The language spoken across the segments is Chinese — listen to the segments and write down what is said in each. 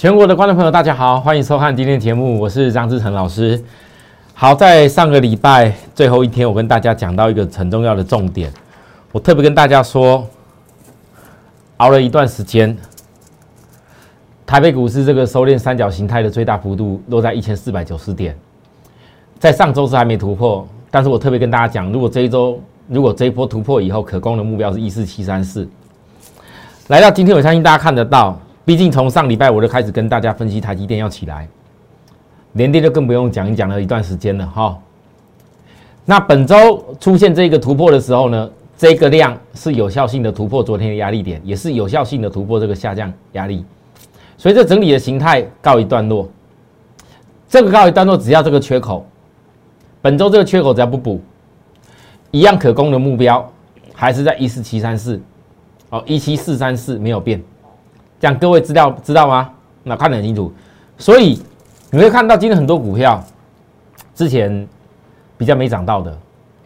全国的观众朋友，大家好，欢迎收看今天的节目，我是张志成老师。好，在上个礼拜最后一天，我跟大家讲到一个很重要的重点，我特别跟大家说，熬了一段时间，台北股市这个收敛三角形态的最大幅度落在一千四百九十点，在上周是还没突破，但是我特别跟大家讲，如果这一周如果这一波突破以后，可攻的目标是一四七三四。来到今天，我相信大家看得到。毕竟从上礼拜我就开始跟大家分析台积电要起来，连跌就更不用讲，讲了一段时间了哈。那本周出现这个突破的时候呢，这个量是有效性的突破昨天的压力点，也是有效性的突破这个下降压力。随着整理的形态告一段落，这个告一段落，只要这个缺口，本周这个缺口只要不补，一样可攻的目标还是在一四七三四，哦，一七四三四没有变。这样各位知道知道吗？那看得很清楚，所以你会看到今天很多股票之前比较没涨到的，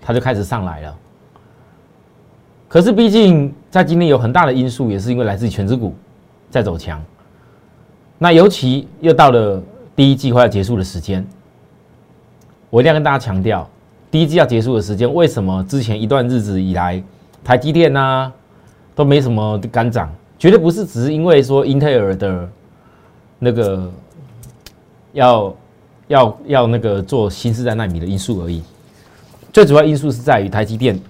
它就开始上来了。可是毕竟在今天有很大的因素，也是因为来自全职股在走强。那尤其又到了第一季快要结束的时间，我一定要跟大家强调，第一季要结束的时间，为什么之前一段日子以来，台积电呐都没什么敢涨？绝对不是只是因为说英特尔的那个要要要那个做新时代纳米的因素而已，最主要因素是在于台积电，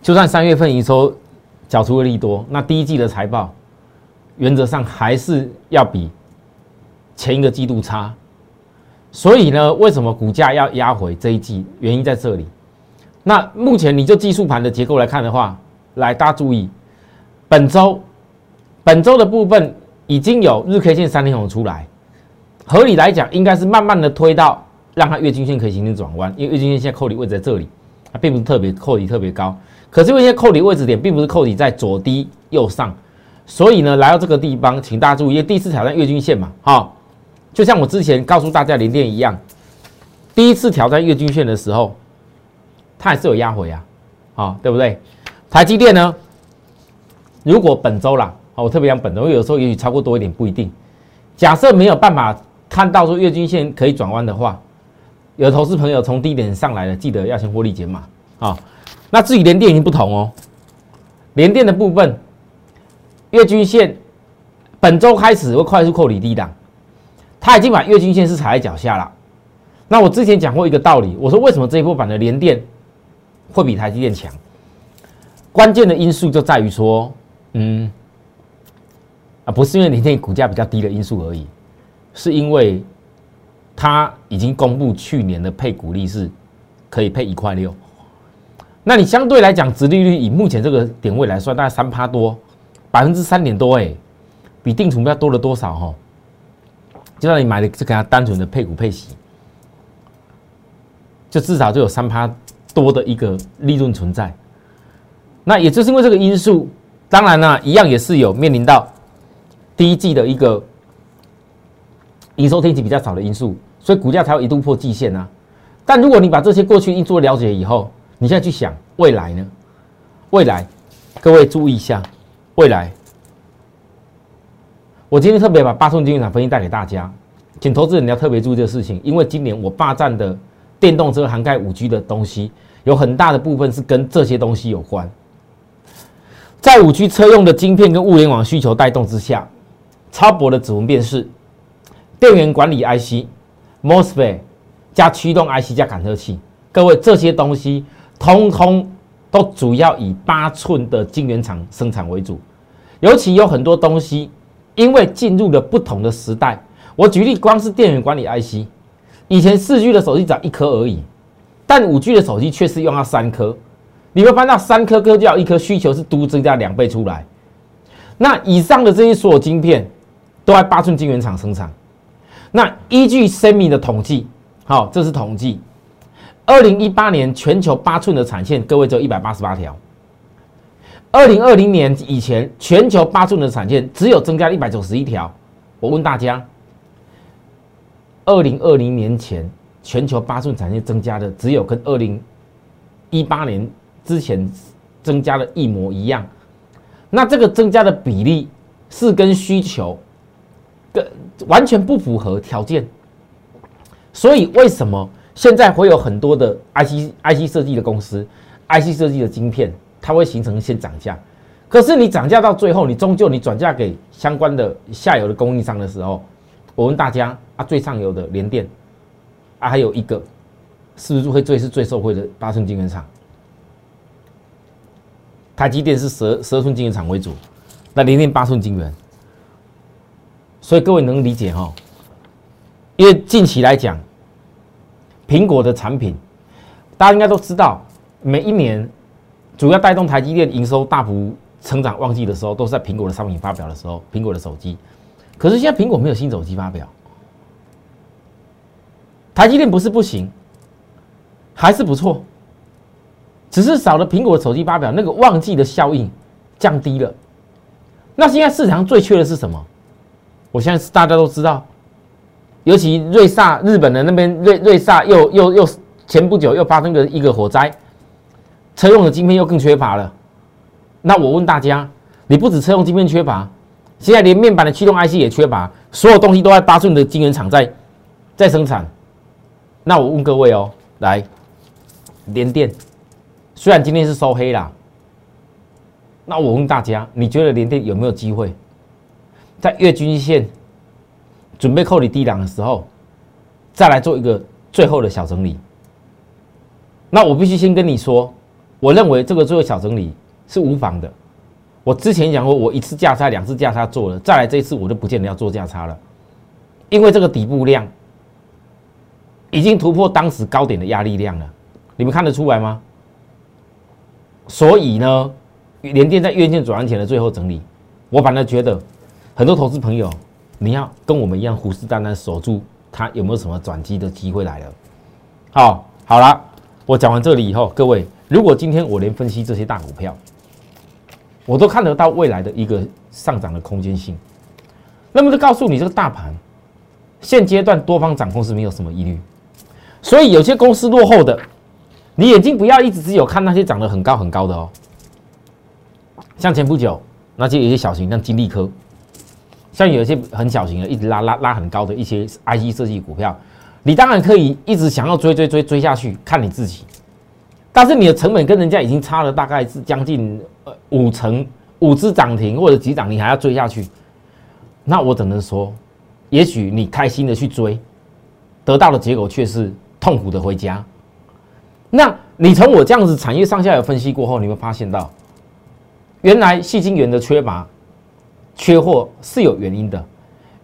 就算三月份营收缴出了利多，那第一季的财报原则上还是要比前一个季度差，所以呢，为什么股价要压回这一季？原因在这里。那目前你就技术盘的结构来看的话，来大家注意。本周，本周的部分已经有日 K 线三连红出来，合理来讲，应该是慢慢的推到让它月均线可以形成转弯，因为月均线现在扣底位置在这里，它并不是特别扣底特别高，可是因为现在扣底位置点并不是扣底在左低右上，所以呢，来到这个地方，请大家注意，因为第一次挑战月均线嘛，哈，就像我之前告诉大家连电一样，第一次挑战月均线的时候，它还是有压回啊，好，对不对？台积电呢？如果本周啦，我特别讲本周，有时候也许超过多一点不一定。假设没有办法看到说月均线可以转弯的话，有投资朋友从低点上来了，记得要先获利减码啊。那至于连电已经不同哦，连电的部分，月均线本周开始会快速扣底低档，它已经把月均线是踩在脚下了。那我之前讲过一个道理，我说为什么这一波版的连电会比台积电强？关键的因素就在于说。嗯，啊，不是因为联电股价比较低的因素而已，是因为它已经公布去年的配股利是可以配一块六，那你相对来讲，殖利率以目前这个点位来算，大概三趴多，百分之三点多，哎，比定存要多了多少？哈，就算你买的是给它单纯的配股配息，就至少就有三趴多的一个利润存在，那也就是因为这个因素。当然呢，一样也是有面临到第一季的一个营收天气比较少的因素，所以股价才会一度破季线啊。但如果你把这些过去因素了解以后，你现在去想未来呢？未来，各位注意一下，未来，我今天特别把八寸金圆厂分析带给大家，请投资人你要特别注意这个事情，因为今年我霸占的电动车涵盖五 G 的东西，有很大的部分是跟这些东西有关。在五 G 车用的晶片跟物联网需求带动之下，超薄的指纹辨识、电源管理 IC、MOSFET 加驱动 IC 加感测器，各位这些东西通通都主要以八寸的晶圆厂生产为主。尤其有很多东西，因为进入了不同的时代。我举例，光是电源管理 IC，以前四 G 的手机只要一颗而已，但五 G 的手机却是用到三颗。你会发现，三颗颗就要一颗，需求是都增加两倍出来。那以上的这些所有晶片，都在八寸晶圆厂生产。那依据 Semi 的统计，好，这是统计，二零一八年全球八寸的产线，各位只有一百八十八条。二零二零年以前，全球八寸的产线只有增加一百九十一条。我问大家，二零二零年前全球八寸产线增加的，只有跟二零一八年。之前增加的一模一样，那这个增加的比例是跟需求跟完全不符合条件。所以为什么现在会有很多的 IC IC 设计的公司，IC 设计的晶片，它会形成先涨价。可是你涨价到最后，你终究你转嫁给相关的下游的供应商的时候，我问大家啊，最上游的联电啊，还有一个是不是会最是最受惠的八寸晶圆厂？台积电是十十二寸晶圆厂为主，那零点八寸晶圆，所以各位能理解哈？因为近期来讲，苹果的产品，大家应该都知道，每一年主要带动台积电营收大幅成长旺季的时候，都是在苹果的商品发表的时候，苹果的手机。可是现在苹果没有新手机发表，台积电不是不行，还是不错。只是少了苹果手机发表，那个旺季的效应降低了。那现在市场最缺的是什么？我现在大家都知道，尤其瑞萨日本的那边瑞瑞萨又又又前不久又发生了一个火灾，车用的晶片又更缺乏了。那我问大家，你不止车用晶片缺乏，现在连面板的驱动 IC 也缺乏，所有东西都在八寸的晶圆厂在在生产。那我问各位哦，来连电。虽然今天是收黑啦，那我问大家，你觉得联电有没有机会在月均线准备扣你低档的时候，再来做一个最后的小整理？那我必须先跟你说，我认为这个最后小整理是无妨的。我之前讲过，我一次价差、两次价差做了，再来这一次我就不见得要做价差了，因为这个底部量已经突破当时高点的压力量了，你们看得出来吗？所以呢，联电在月线转弯前的最后整理，我反而觉得很多投资朋友，你要跟我们一样虎视眈眈守住它有没有什么转机的机会来了。好，好了，我讲完这里以后，各位，如果今天我连分析这些大股票，我都看得到未来的一个上涨的空间性，那么就告诉你这个大盘现阶段多方掌控是没有什么疑虑，所以有些公司落后的。你眼睛不要一直只有看那些长得很高很高的哦，像前不久那些有些小型，像金利科，像有些很小型的，一直拉拉拉很高的一些 IC 设计股票，你当然可以一直想要追追追追下去，看你自己。但是你的成本跟人家已经差了大概是将近呃五成，五只涨停或者几涨，你还要追下去，那我只能说，也许你开心的去追，得到的结果却是痛苦的回家。那你从我这样子产业上下游分析过后，你会发现到，原来细晶圆的缺乏、缺货是有原因的。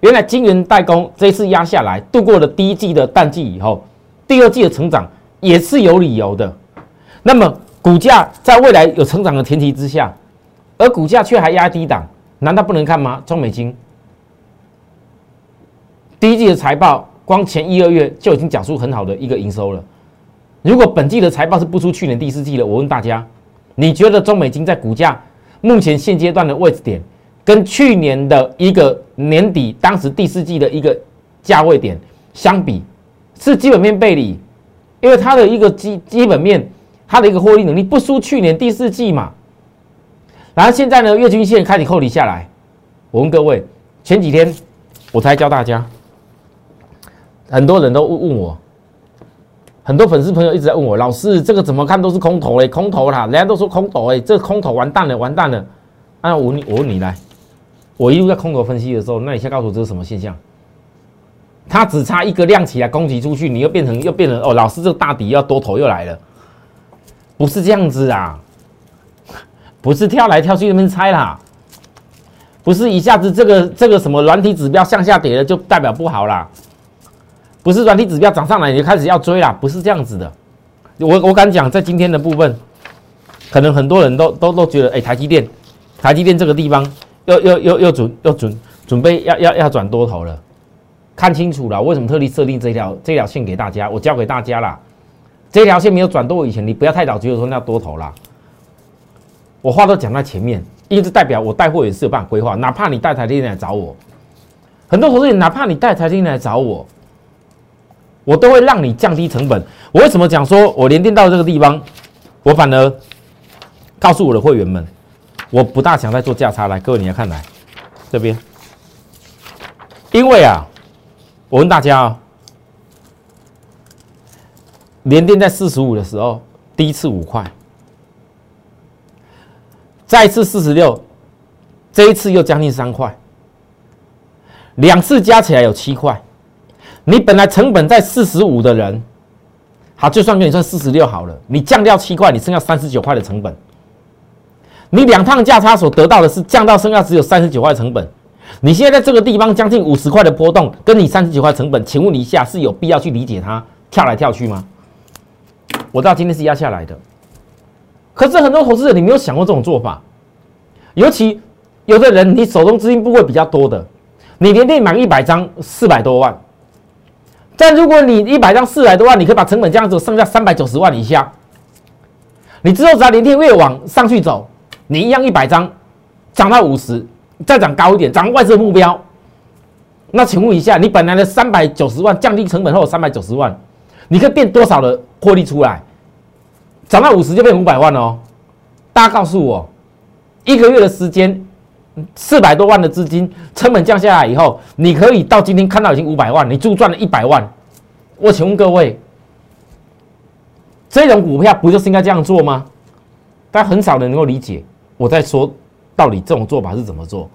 原来晶圆代工这次压下来，度过了第一季的淡季以后，第二季的成长也是有理由的。那么股价在未来有成长的前提之下，而股价却还压低档，难道不能看吗？中美金第一季的财报，光前一二月就已经讲出很好的一个营收了。如果本季的财报是不出去年第四季的，我问大家，你觉得中美金在股价目前现阶段的位置点，跟去年的一个年底当时第四季的一个价位点相比，是基本面背离？因为它的一个基基本面，它的一个获利能力不输去年第四季嘛。然后现在呢，月均线开始扣离下来，我问各位，前几天我才教大家，很多人都问问我。很多粉丝朋友一直在问我，老师这个怎么看都是空头嘞，空头啦，人家都说空头哎，这空头完蛋了，完蛋了。啊，我你，我问你来，我一路在空头分析的时候，那你先告诉我这是什么现象？它只差一个量起来攻击出去，你又变成又变成哦，老师这个大底要多头又来了，不是这样子啊，不是跳来跳去那边猜啦，不是一下子这个这个什么软体指标向下跌了就代表不好啦。不是软体指标涨上来你就开始要追啦，不是这样子的。我我敢讲，在今天的部分，可能很多人都都都觉得，哎，台积电，台积电这个地方又又又又准又准准备要要要转多头了，看清楚了，为什么特地设定这条这条线给大家？我教给大家啦，这条线没有转多以前，你不要太早觉得说那多头啦。我话都讲在前面，因为代表我带货也是有办法规划，哪怕你带台积电来找我，很多投资人哪怕你带台积电来找我。我都会让你降低成本。我为什么讲说，我连电到这个地方，我反而告诉我的会员们，我不大想再做价差。来，各位你来看来，这边因为啊，我问大家啊，连电在四十五的时候，第一次五块，再一次四十六，这一次又将近三块，两次加起来有七块。你本来成本在四十五的人，好，就算给你算四十六好了，你降掉七块，你剩下三十九块的成本。你两趟价差所得到的是降到剩下只有三十九块成本。你现在在这个地方将近五十块的波动，跟你三十九块成本，请问你一下是有必要去理解它跳来跳去吗？我知道今天是压下来的，可是很多投资者你没有想过这种做法，尤其有的人你手中资金部位比较多的，你连电买一百张四百多万，但如果你一百张四百多万，你可以把成本降到剩下三百九十万以下，你之后只要连电越往上去走，你一样一百张涨到五十。再涨高一点，涨外资目标。那请问一下，你本来的三百九十万降低成本后三百九十万，你可以变多少的获利出来？涨到五十就变五百万哦。大家告诉我，一个月的时间，四百多万的资金成本降下来以后，你可以到今天看到已经五百万，你就赚了一百万。我请问各位，这种股票不就是应该这样做吗？但很少人能够理解我在说。到底这种做法是怎么做？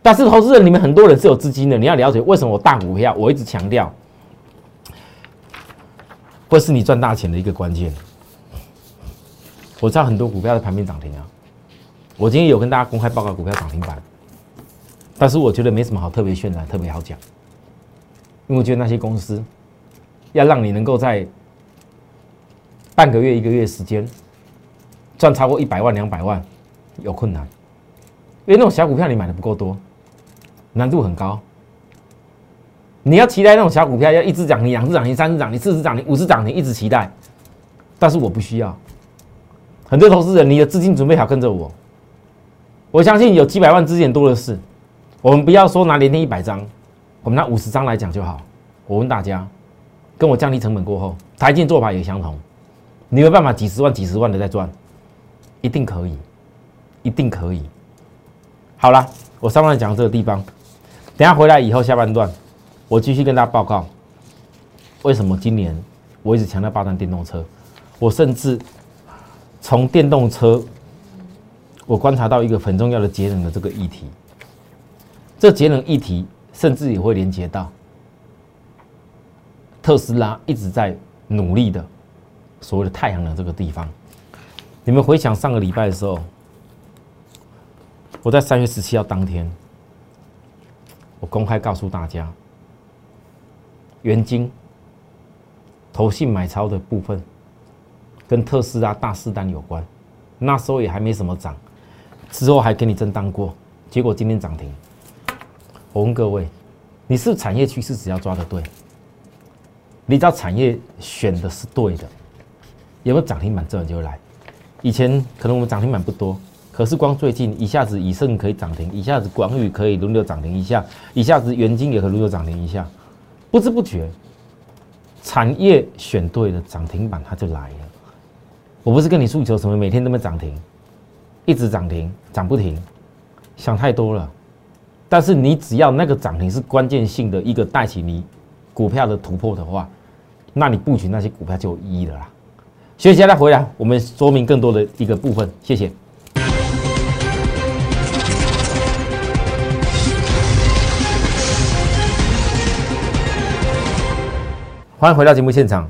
但是投资人，你们很多人是有资金的，你要了解为什么我大股票，我一直强调，会是你赚大钱的一个关键。我知道很多股票的盘面涨停啊，我今天有跟大家公开报告股票涨停板，但是我觉得没什么好特别渲染、特别好讲，因为我觉得那些公司要让你能够在半个月、一个月时间赚超过一百万、两百万。有困难，因为那种小股票你买的不够多，难度很高。你要期待那种小股票要一只涨停、两只涨停、三只涨停、四只涨停、五只涨停，一直期待。但是我不需要。很多投资人，你的资金准备好跟着我，我相信有几百万资金多的是。我们不要说拿连天一百张，我们拿五十张来讲就好。我问大家，跟我降低成本过后，台建做法也相同，你有办法几十万、几十万的在赚，一定可以。一定可以。好了，我上半讲这个地方，等下回来以后下半段，我继续跟大家报告，为什么今年我一直强调霸占电动车。我甚至从电动车，我观察到一个很重要的节能的这个议题。这节能议题甚至也会连接到特斯拉一直在努力的所谓的太阳能这个地方。你们回想上个礼拜的时候。我在三月十七号当天，我公开告诉大家，元金投信买超的部分跟特斯拉大四单有关，那时候也还没什么涨，之后还给你震荡过，结果今天涨停。我问各位，你是产业趋势只要抓的对，你只要产业选的是对的，有没有涨停板自然就会来。以前可能我们涨停板不多。可是光最近一下子以盛可以涨停，一下子广宇可以轮流涨停一下，一下子元金也可以轮流涨停一下，不知不觉，产业选对了涨停板它就来了。我不是跟你诉求什么每天都没涨停，一直涨停涨不停，想太多了。但是你只要那个涨停是关键性的一个带起你股票的突破的话，那你布局那些股票就有意义了啦。学习再回来，我们说明更多的一个部分，谢谢。欢迎回到节目现场。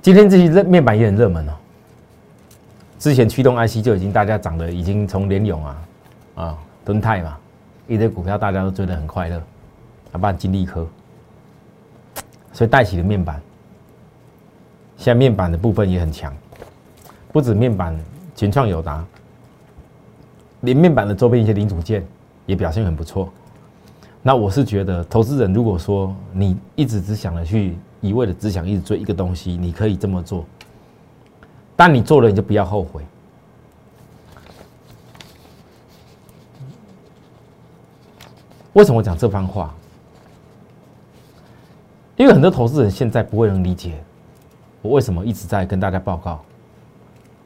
今天这些热面板也很热门哦。之前驱动 IC 就已经大家涨的已经从联勇啊啊敦泰嘛一堆股票大家都追得很快乐，啊，不然金利科，所以带起了面板。现在面板的部分也很强，不止面板，群创友达，连面板的周边一些零组件也表现很不错。那我是觉得，投资人如果说你一直只想着去一味的只想一直追一个东西，你可以这么做，但你做了你就不要后悔。为什么讲这番话？因为很多投资人现在不会能理解我为什么一直在跟大家报告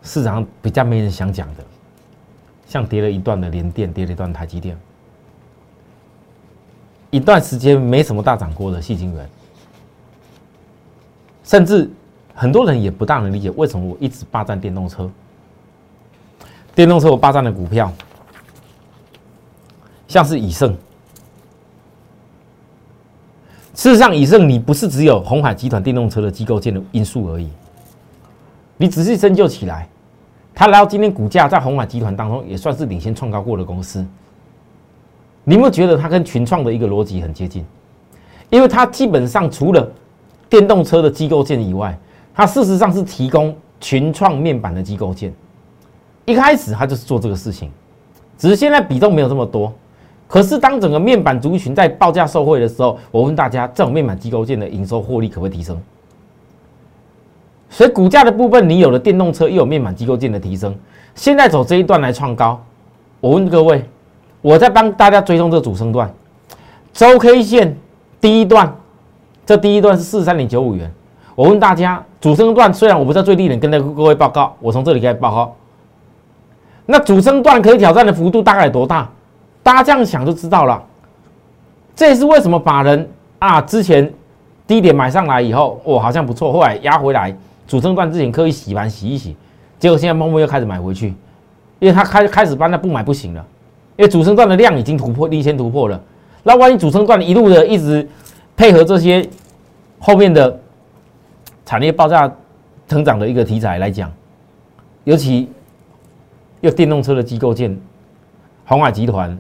市场上比较没人想讲的，像跌了一段的联电，跌了一段台积电。一段时间没什么大涨过的细晶元，甚至很多人也不大能理解为什么我一直霸占电动车。电动车我霸占的股票，像是以盛。事实上，以盛你不是只有红海集团电动车的机构建的因素而已。你仔细深究起来，它来到今天股价在红海集团当中也算是领先创高过的公司。你有没有觉得它跟群创的一个逻辑很接近？因为它基本上除了电动车的机构建以外，它事实上是提供群创面板的机构件。一开始它就是做这个事情，只是现在比重没有这么多。可是，当整个面板族群在报价受惠的时候，我问大家，这种面板机构件的营收获利可不可以提升？所以，股价的部分，你有了电动车，又有面板机构件的提升，现在走这一段来创高。我问各位，我在帮大家追踪这主升段，周 K 线第一段，这第一段是四十三点九五元。我问大家，主升段虽然我不在最低点跟那各位报告，我从这里开始报告，那主升段可以挑战的幅度大概有多大？大家这样想就知道了，这也是为什么把人啊之前低点买上来以后，哦好像不错，后来压回来，主升段之前刻意洗盘洗一洗，结果现在默默又开始买回去，因为他开开始搬，那不买不行了，因为主升段的量已经突破，立先突破了，那万一主升段一路的一直配合这些后面的产业爆炸成长的一个题材来讲，尤其又电动车的机构件，红海集团。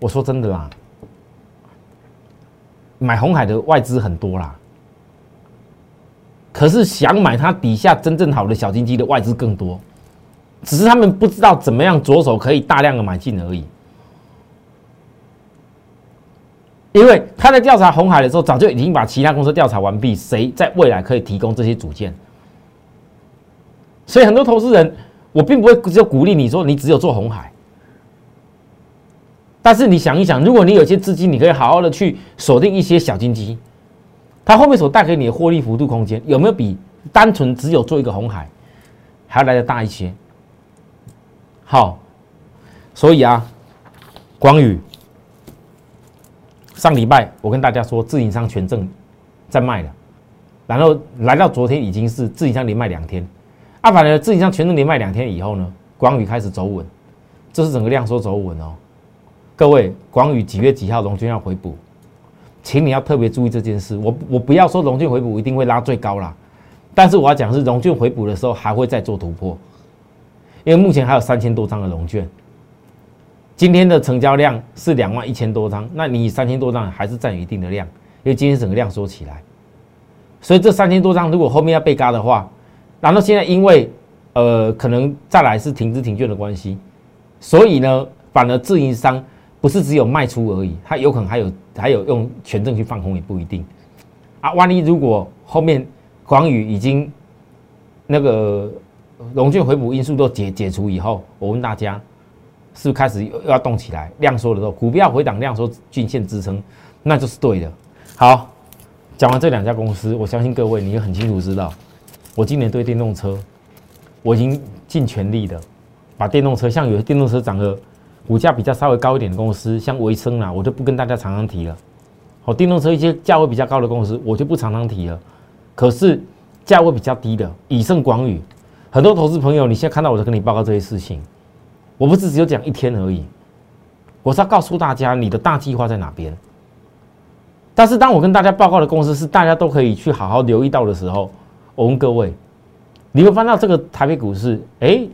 我说真的啦，买红海的外资很多啦，可是想买它底下真正好的小金鸡的外资更多，只是他们不知道怎么样着手可以大量的买进而已。因为他在调查红海的时候，早就已经把其他公司调查完毕，谁在未来可以提供这些组件，所以很多投资人，我并不会只有鼓励你说你只有做红海。但是你想一想，如果你有些资金，你可以好好的去锁定一些小金鸡，它后面所带给你的获利幅度空间，有没有比单纯只有做一个红海还要来的大一些？好，所以啊，光宇上礼拜我跟大家说，自营商权证在卖了，然后来到昨天已经是自营商连卖两天，阿反呢，自营商权证连卖两天以后呢，广宇开始走稳，这是整个量缩走稳哦。各位，广宇几月几号龙券要回补，请你要特别注意这件事。我我不要说龙券回补一定会拉最高啦，但是我要讲是龙券回补的时候还会再做突破，因为目前还有三千多张的龙券，今天的成交量是两万一千多张，那你三千多张还是占有一定的量，因为今天整个量缩起来，所以这三千多张如果后面要被嘎的话，然后现在因为呃可能再来是停资停券的关系，所以呢反而自营商。不是只有卖出而已，它有可能还有还有用权证去放空也不一定啊。万一如果后面广宇已经那个融券回补因素都解解除以后，我问大家，是不是开始又要动起来？量缩的时候，股票回档量缩，均线支撑，那就是对的。好，讲完这两家公司，我相信各位你也很清楚知道，我今年对电动车，我已经尽全力的把电动车，像有些电动车涨了。股价比较稍微高一点的公司，像维生啊，我就不跟大家常常提了。好，电动车一些价位比较高的公司，我就不常常提了。可是价位比较低的，以盛广宇，很多投资朋友，你现在看到我在跟你报告这些事情，我不是只有讲一天而已，我是要告诉大家你的大计划在哪边。但是当我跟大家报告的公司是大家都可以去好好留意到的时候，我问各位，你会翻到这个台北股市，哎？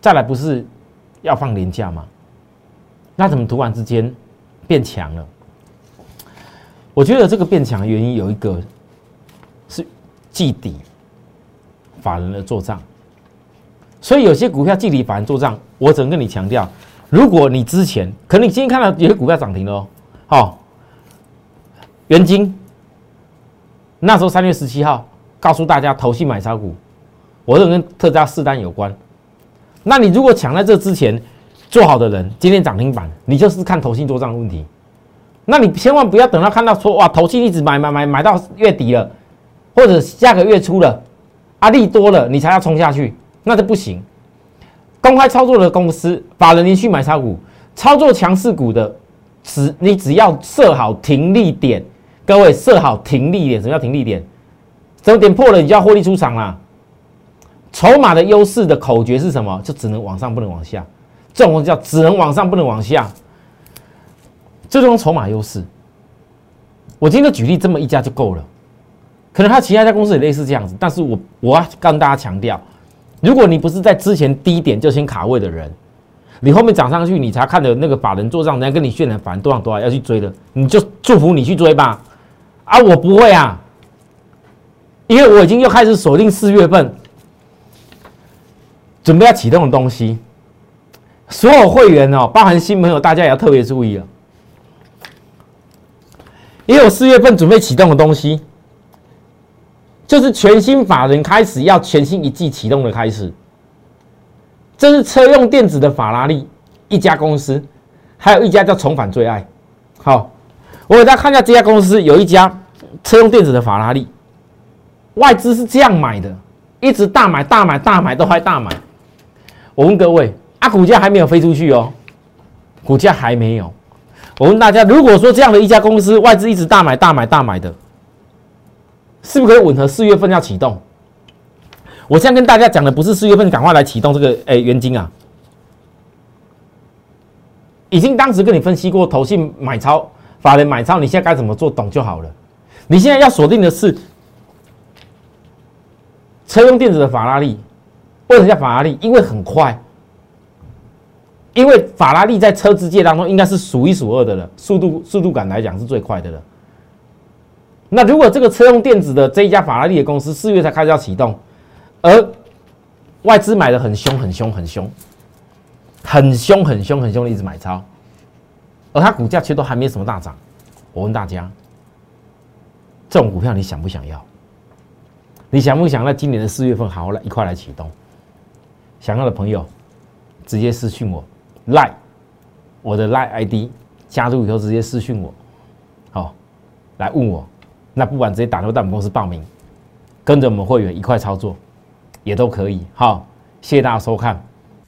再来不是要放年假吗？那怎么突然之间变强了？我觉得这个变强的原因有一个是季底法人的做账，所以有些股票季底法人做账，我只能跟你强调，如果你之前可能你今天看到有些股票涨停了哦，好，元金那时候三月十七号告诉大家投信买超股，我认为跟特价四单有关。那你如果抢在这之前做好的人，今天涨停板，你就是看投信做账的问题。那你千万不要等到看到说哇，投信一直买买买买到月底了，或者下个月初了，阿利多了，你才要冲下去，那就不行。公开操作的公司，法人连续买超股，操作强势股的，只你只要设好停利点，各位设好停利点，什么叫停利点？什么点破了，你就要获利出场啦。筹码的优势的口诀是什么？就只能往上，不能往下。这种叫只能往上，不能往下。这种筹码优势，我今天举例这么一家就够了。可能他其他家公司也类似这样子，但是我我要跟大家强调，如果你不是在之前低点就先卡位的人，你后面涨上去，你才看着那个法人做账，人家跟你渲染法人多少多少要去追的，你就祝福你去追吧。啊，我不会啊，因为我已经又开始锁定四月份准备要启动的东西，所有会员哦，包含新朋友，大家也要特别注意了，因为我四月份准备启动的东西。就是全新法人开始要全新一季启动的开始，这是车用电子的法拉利一家公司，还有一家叫重返最爱。好，我给大家看一下这家公司，有一家车用电子的法拉利，外资是这样买的，一直大买大买大买都还大买。我问各位，啊，股价还没有飞出去哦，股价还没有。我问大家，如果说这样的一家公司，外资一直大买大买大买的。是不是可以吻合四月份要启动？我现在跟大家讲的不是四月份赶快来启动这个诶原金啊，已经当时跟你分析过，投信买超、法人买超，你现在该怎么做，懂就好了。你现在要锁定的是车用电子的法拉利，为什么叫法拉利？因为很快，因为法拉利在车之界当中应该是数一数二的了，速度速度感来讲是最快的了。那如果这个车用电子的这一家法拉利的公司四月才开始要启动，而外资买的很凶很凶很凶，很凶很凶很凶的一直买超，而它股价其实都还没什么大涨。我问大家，这种股票你想不想要？你想不想在今年的四月份好好来一块来启动？想要的朋友直接私讯我赖我的赖 ID 加入以后直接私讯我，好来问我。那不管直接打电话到我们公司报名，跟着我们会员一块操作，也都可以。好，谢谢大家收看。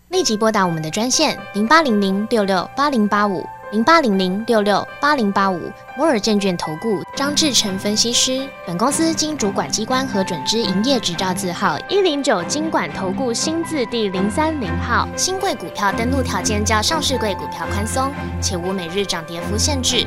立即拨打我们的专线零八零零六六八零八五零八零零六六八零八五摩尔证券投顾张志成分析师。本公司经主管机关核准之营业执照字号一零九金管投顾新字第零三零号。新贵股票登录条件较上市贵股票宽松，且无每日涨跌幅限制。